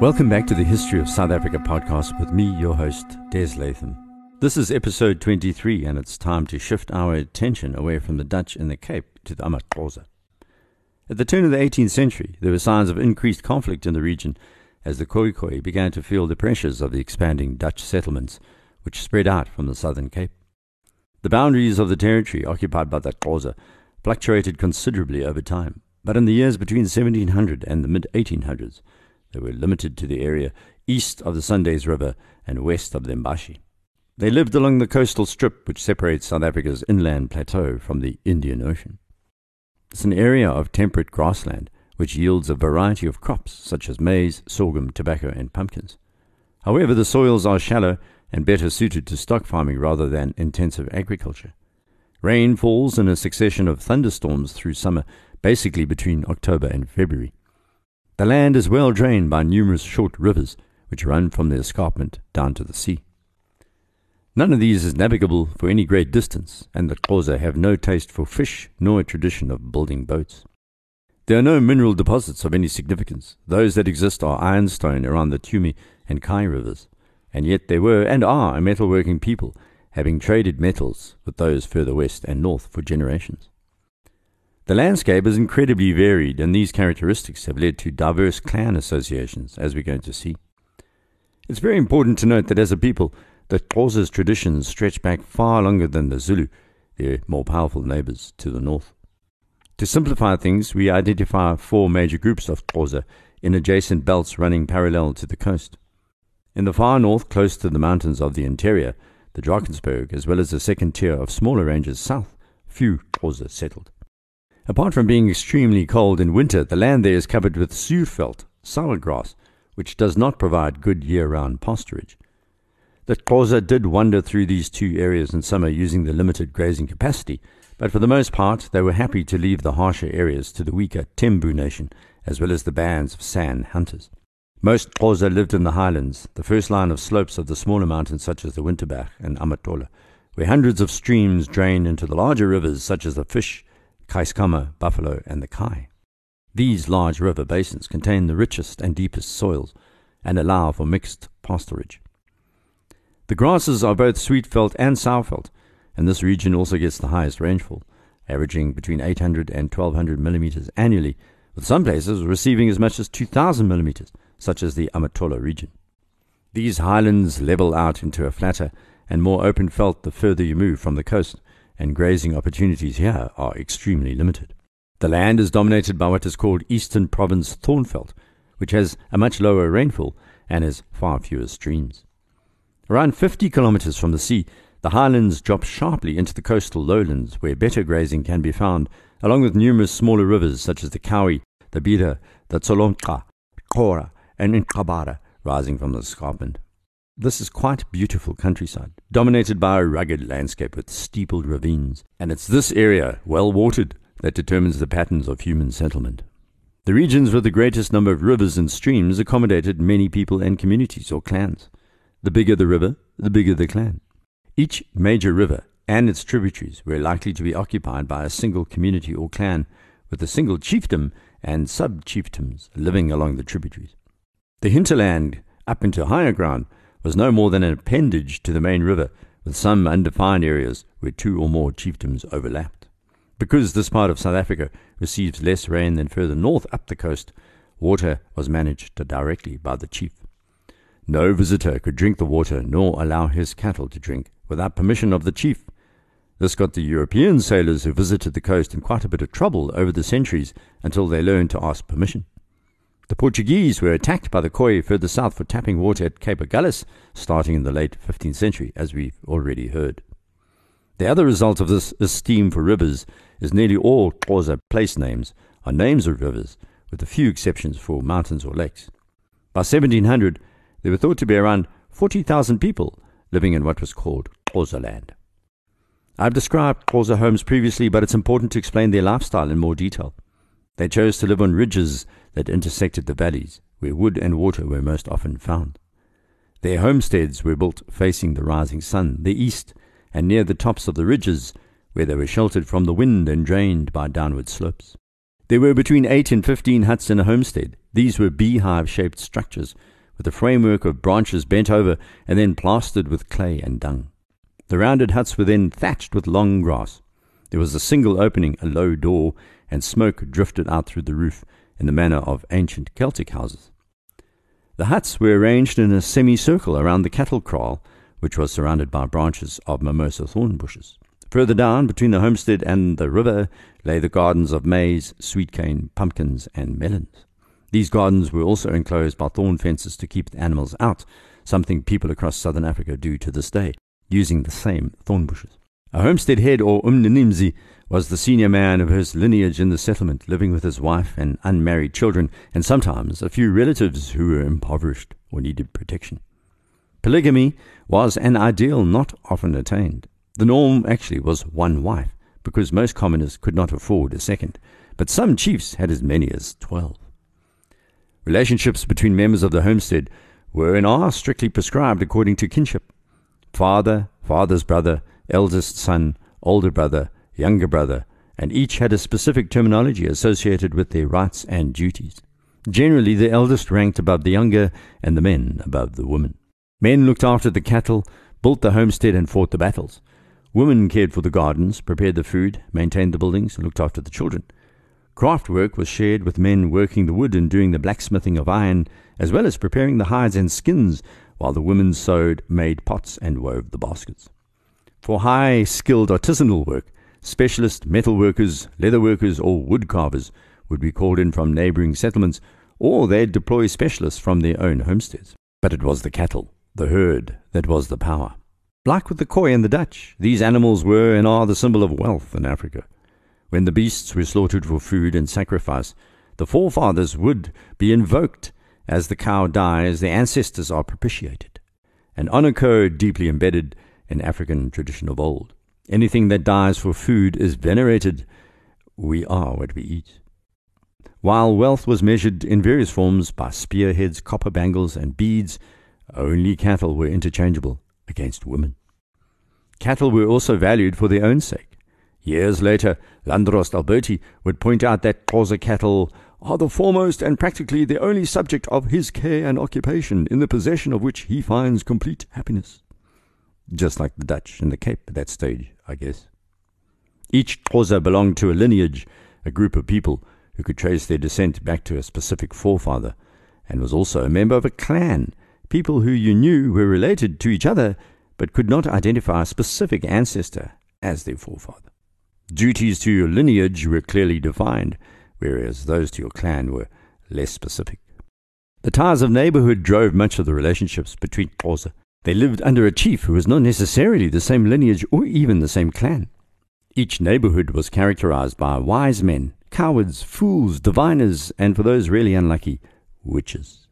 Welcome back to the History of South Africa podcast with me, your host, Des Latham. This is episode 23, and it's time to shift our attention away from the Dutch in the Cape to the amaXhosa. At the turn of the 18th century, there were signs of increased conflict in the region as the Khoikhoi began to feel the pressures of the expanding Dutch settlements, which spread out from the southern Cape. The boundaries of the territory occupied by the Xhosa fluctuated considerably over time, but in the years between 1700 and the mid 1800s, they were limited to the area east of the Sundays River and west of the Mbashe. They lived along the coastal strip which separates South Africa's inland plateau from the Indian Ocean. It's an area of temperate grassland which yields a variety of crops such as maize, sorghum, tobacco, and pumpkins. However, the soils are shallow and better suited to stock farming rather than intensive agriculture. Rain falls in a succession of thunderstorms through summer, basically between October and February. The land is well drained by numerous short rivers which run from the escarpment down to the sea. None of these is navigable for any great distance, and the Xhosa have no taste for fish nor a tradition of building boats. There are no mineral deposits of any significance. Those that exist are ironstone around the Tyhume and Kei rivers, and yet they were and are a metalworking people, having traded metals with those further west and north for generations. The landscape is incredibly varied, and these characteristics have led to diverse clan associations, as we're going to see. It's very important to note that as a people, the Xhosa's traditions stretch back far longer than the Zulu, their more powerful neighbors to the north. To simplify things, we identify four major groups of Xhosa in adjacent belts running parallel to the coast. In the far north, close to the mountains of the interior, the Drakensberg, as well as a second tier of smaller ranges south, few Xhosa settled. Apart from being extremely cold in winter, the land there is covered with zuurveld, sour grass, which does not provide good year-round pasturage. The Xhosa did wander through these two areas in summer using the limited grazing capacity, but for the most part they were happy to leave the harsher areas to the weaker Tembu nation, as well as the bands of San hunters. Most Xhosa lived in the highlands, the first line of slopes of the smaller mountains such as the Winterberg and Amatola, where hundreds of streams drain into the larger rivers such as the Fish, Keiskamma, Buffalo, and the Kei. These large river basins contain the richest and deepest soils and allow for mixed pasturage. The grasses are both sweetveld and sourveld, and this region also gets the highest rainfall, averaging between 800 and 1200 millimeters annually, with some places receiving as much as 2000 millimeters, such as the Amatola region. These highlands level out into a flatter and more open veld the further you move from the coast, and grazing opportunities here are extremely limited. The land is dominated by what is called Eastern Province Thornveld, which has a much lower rainfall and has far fewer streams. Around 50 kilometers from the sea, the highlands drop sharply into the coastal lowlands where better grazing can be found, along with numerous smaller rivers such as the Kawi, the Bida, the Tsolomqa, Khora, and Inqabara rising from the escarpment. This is quite beautiful countryside, dominated by a rugged landscape with steepled ravines, and it's this area, well watered, that determines the patterns of human settlement. The regions with the greatest number of rivers and streams accommodated many people and communities or clans. The bigger the river, the bigger the clan. Each major river and its tributaries were likely to be occupied by a single community or clan, with a single chiefdom and sub chiefdoms living along the tributaries. The hinterland, up into higher ground, was no more than an appendage to the main river, with some undefined areas where two or more chiefdoms overlapped. Because this part of South Africa receives less rain than further north up the coast, water was managed directly by the chief. No visitor could drink the water nor allow his cattle to drink without permission of the chief. This got the European sailors who visited the coast in quite a bit of trouble over the centuries until they learned to ask permission. The Portuguese were attacked by the Khoi further south for tapping water at Cape Agulhas, starting in the late 15th century, as we've already heard. The other result of this esteem for rivers is nearly all Xhosa place names are names of rivers, with a few exceptions for mountains or lakes. By 1700, there were thought to be around 40,000 people living in what was called Xhosa land. I've described Xhosa homes previously, but it's important to explain their lifestyle in more detail. They chose to live on ridges that intersected the valleys, where wood and water were most often found. Their homesteads were built facing the rising sun, the east, and near the tops of the ridges, where they were sheltered from the wind and drained by downward slopes. There were between 8 and 15 huts in a homestead. These were beehive shaped structures with a framework of branches bent over and then plastered with clay and dung. The rounded huts were then thatched with long grass. There was a single opening, a low door, and smoke drifted out through the roof in the manner of ancient Celtic houses. The huts were arranged in a semicircle around the cattle kraal, which was surrounded by branches of mimosa thorn bushes. Further down, between the homestead and the river, lay the gardens of maize, sweet cane, pumpkins, and melons. These gardens were also enclosed by thorn fences to keep the animals out, something people across southern Africa do to this day, using the same thorn bushes. A homestead head or umninimzi was the senior man of his lineage in the settlement, living with his wife and unmarried children, and sometimes a few relatives who were impoverished or needed protection. Polygamy was an ideal not often attained. The norm actually was one wife, because most commoners could not afford a second, but some chiefs had as many as twelve. Relationships between members of the homestead were and are strictly prescribed according to kinship. Father, father's brother, eldest son, older brother, younger brother, and each had a specific terminology associated with their rights and duties. Generally, the eldest ranked above the younger, and the men above the women. Men looked after the cattle, built the homestead, and fought the battles. Women cared for the gardens, prepared the food, maintained the buildings, and looked after the children. Craft work was shared with men working the wood and doing the blacksmithing of iron, as well as preparing the hides and skins, while the women sewed, made pots, and wove the baskets. For high skilled artisanal work, specialist metal workers, leather workers, or wood carvers would be called in from neighboring settlements, or they'd deploy specialists from their own homesteads. But it was the cattle, the herd, that was the power. Like with the Khoi and the Dutch, these animals were and are the symbol of wealth in Africa. When the beasts were slaughtered for food and sacrifice, the forefathers would be invoked. As the cow dies, the ancestors are propitiated. An honor code deeply embedded in African tradition of old. Anything that dies for food is venerated. We are what we eat. While wealth was measured in various forms by spearheads, copper bangles, and beads, only cattle were interchangeable against women. Cattle were also valued for their own sake. Years later, Landdrost Alberti would point out that Xhosa cattle are the foremost and practically the only subject of his care and occupation, in the possession of which he finds complete happiness. Just like the Dutch in the Cape at that stage, I guess. Each Xhosa belonged to a lineage, a group of people who could trace their descent back to a specific forefather, and was also a member of a clan, people who you knew were related to each other but could not identify a specific ancestor as their forefather. Duties to your lineage were clearly defined, whereas those to your clan were less specific. The ties of neighborhood drove much of the relationships between Xhosa. They lived under a chief who was not necessarily the same lineage or even the same clan. Each neighborhood was characterized by wise men, cowards, fools, diviners, and for those really unlucky, witches.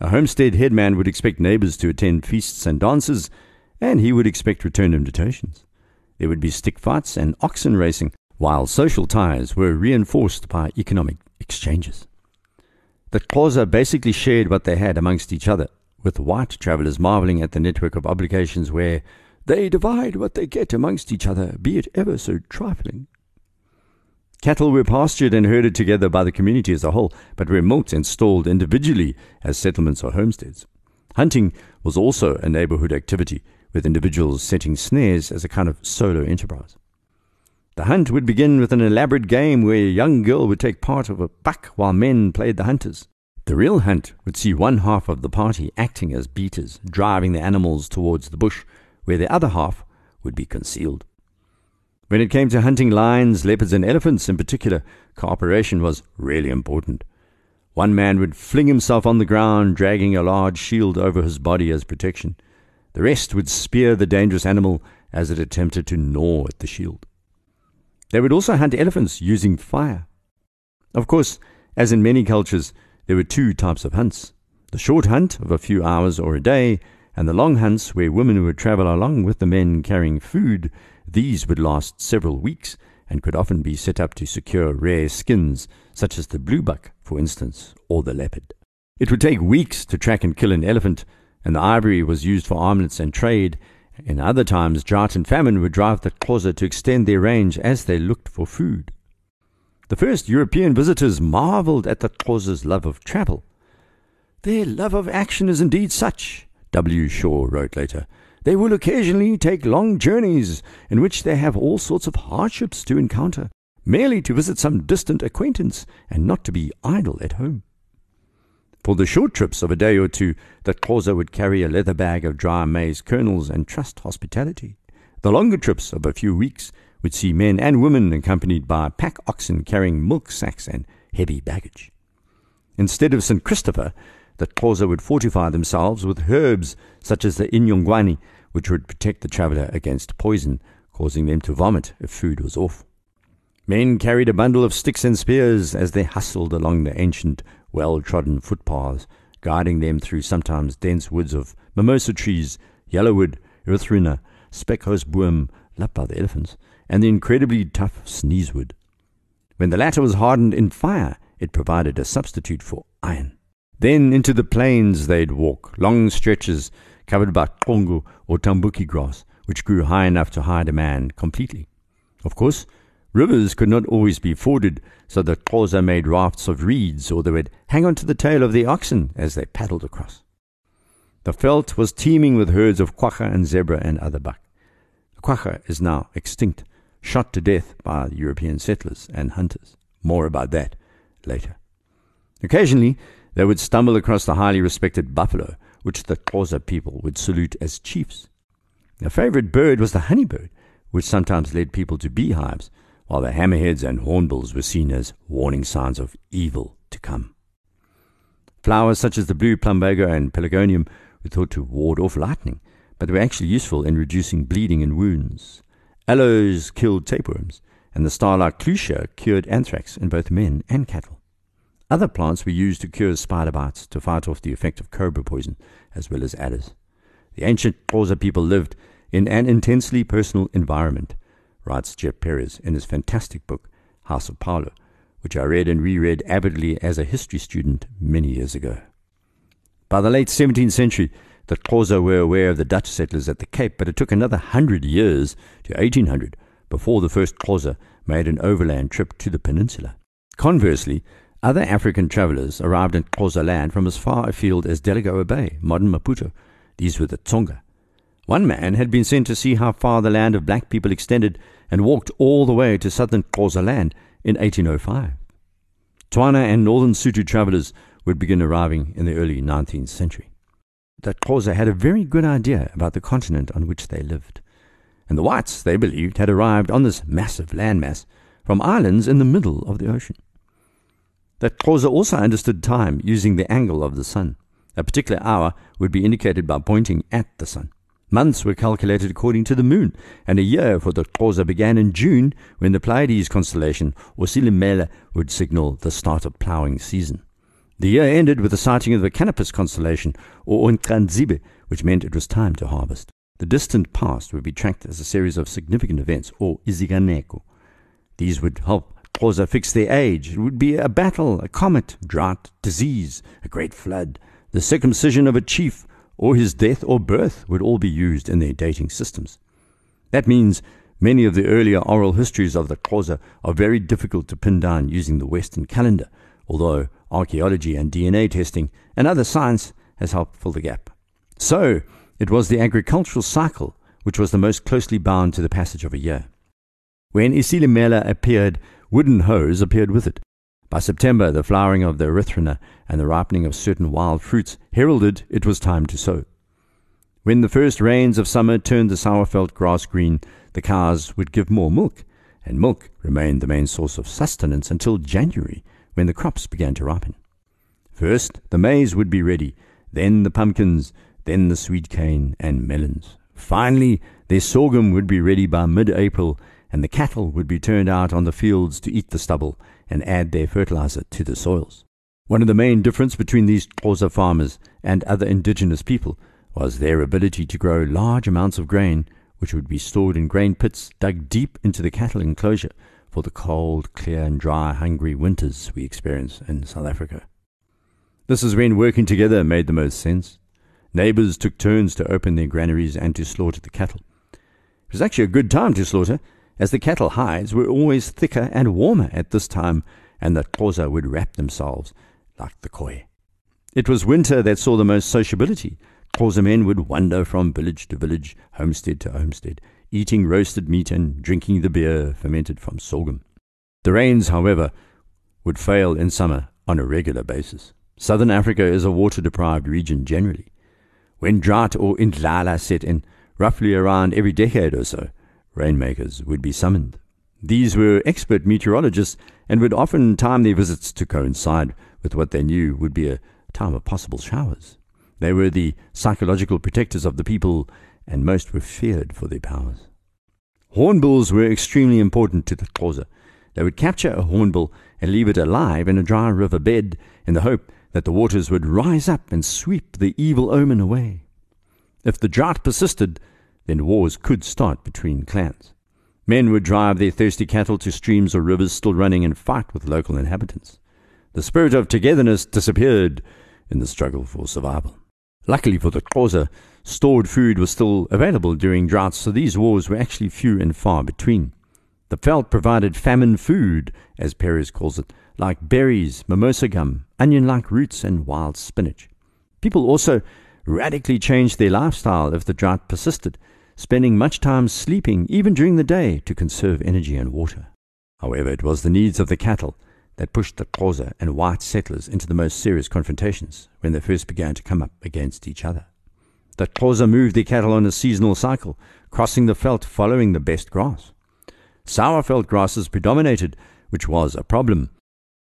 A homestead headman would expect neighbors to attend feasts and dances, and he would expect return invitations. There would be stick fights and oxen racing, while social ties were reinforced by economic exchanges. The Xhosa basically shared what they had amongst each other, with white travellers marvelling at the network of obligations where they divide what they get amongst each other, be it ever so trifling. Cattle were pastured and herded together by the community as a whole, but were milked and stalled individually as settlements or homesteads. Hunting was also a neighborhood activity, with individuals setting snares as a kind of solo enterprise. The hunt would begin with an elaborate game where a young girl would take part of a buck while men played the hunters. The real hunt would see one half of the party acting as beaters, driving the animals towards the bush, where the other half would be concealed. When it came to hunting lions, leopards, and elephants in particular, cooperation was really important. One man would fling himself on the ground, dragging a large shield over his body as protection. The rest would spear the dangerous animal as it attempted to gnaw at the shield. They would also hunt elephants using fire. Of course, as in many cultures, there were two types of hunts the short hunt of a few hours or a day, and the long hunts where women would travel along with the men carrying food these would last several weeks and could often be set up to secure rare skins, such as the bluebuck, for instance, or the leopard. It would take weeks to track and kill an elephant, and the ivory was used for armlets and trade. In other times, drought and famine would drive the Xhosa to extend their range as they looked for food. The first European visitors marveled at the Xhosa's love of travel. Their love of action is indeed such, W. Shaw wrote later. They will occasionally take long journeys in which they have all sorts of hardships to encounter, merely to visit some distant acquaintance and not to be idle at home. For the short trips of a day or two, the Xhosa would carry a leather bag of dry maize kernels and trust hospitality. The longer trips of a few weeks would see men and women accompanied by pack oxen carrying milk sacks and heavy baggage. Instead of St. Christopher, the Xhosa would fortify themselves with herbs such as the inyongwani, which would protect the traveller against poison, causing them to vomit if food was off. Men carried a bundle of sticks and spears as they hustled along the ancient, well trodden footpaths, guiding them through sometimes dense woods of mimosa trees, yellowwood, erythrina, boom, left by the elephants, and the incredibly tough sneezewood. When the latter was hardened in fire, it provided a substitute for iron. Then into the plains they'd walk, long stretches covered by kongo or tambuki grass, which grew high enough to hide a man completely. Of course, rivers could not always be forded, so the Xhosa made rafts of reeds, or they would hang on to the tail of the oxen as they paddled across. The veld was teeming with herds of quagga and zebra and other buck. The quagga is now extinct, shot to death by European settlers and hunters. More about that later. Occasionally, they would stumble across the highly respected buffalo, which the Xhosa people would salute as chiefs. Their favorite bird was the honeybird, which sometimes led people to beehives, while the hammerheads and hornbills were seen as warning signs of evil to come. Flowers such as the blue plumbago and pelargonium were thought to ward off lightning, but were actually useful in reducing bleeding and wounds. Aloes killed tapeworms, and the starlight clusia cured anthrax in both men and cattle. Other plants were used to cure spider bites to fight off the effect of cobra poison, as well as adders. The ancient Xhosa people lived in an intensely personal environment, writes Jeff Peires in his fantastic book, House of Phalo, which I read and reread avidly as a history student many years ago. By the late 17th century, the Xhosa were aware of the Dutch settlers at the Cape, but it took another hundred years to 1800 before the first Xhosa made an overland trip to the peninsula. Conversely, other African travelers arrived in Xhosa land from as far afield as Delagoa Bay, modern Maputo. These were the Tsonga. One man had been sent to see how far the land of black people extended and walked all the way to southern Xhosa land in 1805. Tswana and northern Sotho travelers would begin arriving in the early 19th century. The Xhosa had a very good idea about the continent on which they lived. And the whites, they believed, had arrived on this massive landmass from islands in the middle of the ocean. That Xhosa also understood time using the angle of the sun. A particular hour would be indicated by pointing at the sun. Months were calculated according to the moon, and a year for the Xhosa began in June when the Pleiades constellation, or Silimela, would signal the start of ploughing season. The year ended with the sighting of the Canopus constellation, or Onkanzibe, which meant it was time to harvest. The distant past would be tracked as a series of significant events, or iziganeko. These would help Xhosa fix their age. It would be a battle, a comet, drought, disease, a great flood, the circumcision of a chief, or his death or birth would all be used in their dating systems. That means many of the earlier oral histories of the Xhosa are very difficult to pin down using the Western calendar, although archaeology and DNA testing and other science has helped fill the gap. So, it was the agricultural cycle which was the most closely bound to the passage of a year. When Isilimela appeared, wooden hoes appeared with it. By September, the flowering of the erythrina and the ripening of certain wild fruits heralded it was time to sow. When the first rains of summer turned the sourveld grass green, the cows would give more milk, and milk remained the main source of sustenance until January, when the crops began to ripen. First, the maize would be ready, then the pumpkins, then the sweet cane and melons. Finally, their sorghum would be ready by mid April, and the cattle would be turned out on the fields to eat the stubble and add their fertilizer to the soils. One of the main differences between these Xhosa farmers and other indigenous people was their ability to grow large amounts of grain, which would be stored in grain pits dug deep into the cattle enclosure for the cold, clear, and dry, hungry winters we experience in South Africa. This is when working together made the most sense. Neighbors took turns to open their granaries and to slaughter the cattle. It was actually a good time to slaughter, as the cattle hides were always thicker and warmer at this time, and the Xhosa would wrap themselves like the Khoi. It was winter that saw the most sociability. Xhosa men would wander from village to village, homestead to homestead, eating roasted meat and drinking the beer fermented from sorghum. The rains, however, would fail in summer on a regular basis. Southern Africa is a water deprived region generally. When drought or indlala set in, roughly around every decade or so, rainmakers would be summoned. These were expert meteorologists and would often time their visits to coincide with what they knew would be a time of possible showers. They were the psychological protectors of the people, and most were feared for their powers. Hornbills were extremely important to the Xhosa. They would capture a hornbill and leave it alive in a dry river bed in the hope that the waters would rise up and sweep the evil omen away. If the drought persisted, then wars could start between clans. Men would drive their thirsty cattle to streams or rivers still running and fight with local inhabitants. The spirit of togetherness disappeared in the struggle for survival. Luckily for the Xhosa, stored food was still available during droughts, so these wars were actually few and far between. The veld provided famine food, as Peires calls it, like berries, mimosa gum, onion like roots, and wild spinach. People also radically changed their lifestyle if the drought persisted, spending much time sleeping even during the day to conserve energy and water. However, it was the needs of the cattle that pushed the Xhosa and white settlers into the most serious confrontations when they first began to come up against each other. The Xhosa moved their cattle on a seasonal cycle, crossing the veld following the best grass. Sour veld grasses predominated, which was a problem.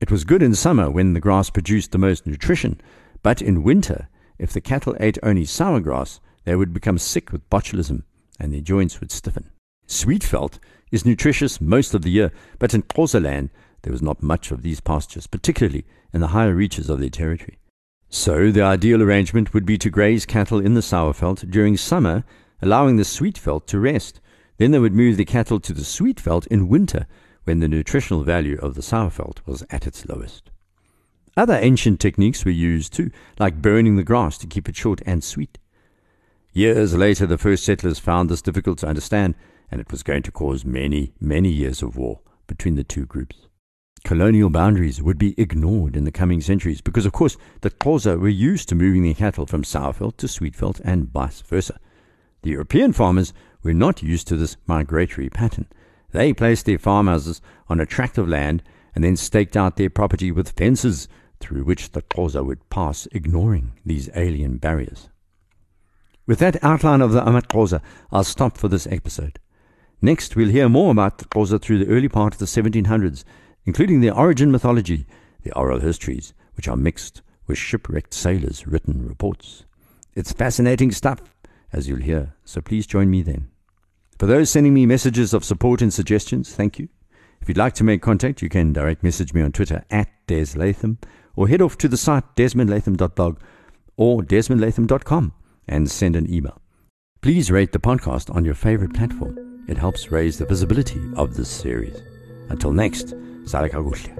It was good in summer when the grass produced the most nutrition, but in winter, if the cattle ate only sour grass, they would become sick with botulism and their joints would stiffen. Sweet veld is nutritious most of the year, but in Xhosa land there was not much of these pastures, particularly in the higher reaches of their territory. So the ideal arrangement would be to graze cattle in the sour veld during summer, allowing the sweet veld to rest. Then they would move the cattle to the sweet veld in winter, when the nutritional value of the sour veld was at its lowest. Other ancient techniques were used too, like burning the grass to keep it short and sweet. Years later, the first settlers found this difficult to understand, and it was going to cause many, many years of war between the two groups. Colonial boundaries would be ignored in the coming centuries because, of course, the Xhosa were used to moving their cattle from sourveld to sweetveld and vice versa. The European farmers were not used to this migratory pattern. They placed their farmhouses on a tract of land and then staked out their property with fences through which the Xhosa would pass, ignoring these alien barriers. With that outline of the Amat I'll stop for this episode. Next, we'll hear more about the Xhosa through the early part of the 1700s, including the origin mythology, the oral histories, which are mixed with shipwrecked sailors' written reports. It's fascinating stuff, as you'll hear, so please join me then. For those sending me messages of support and suggestions, thank you. If you'd like to make contact, you can direct message me on Twitter at Des Latham or head off to the site desmondlatham.blog or desmondlatham.com and send an email. Please rate the podcast on your favorite platform. It helps raise the visibility of this series. Until next, Sale Cagulla.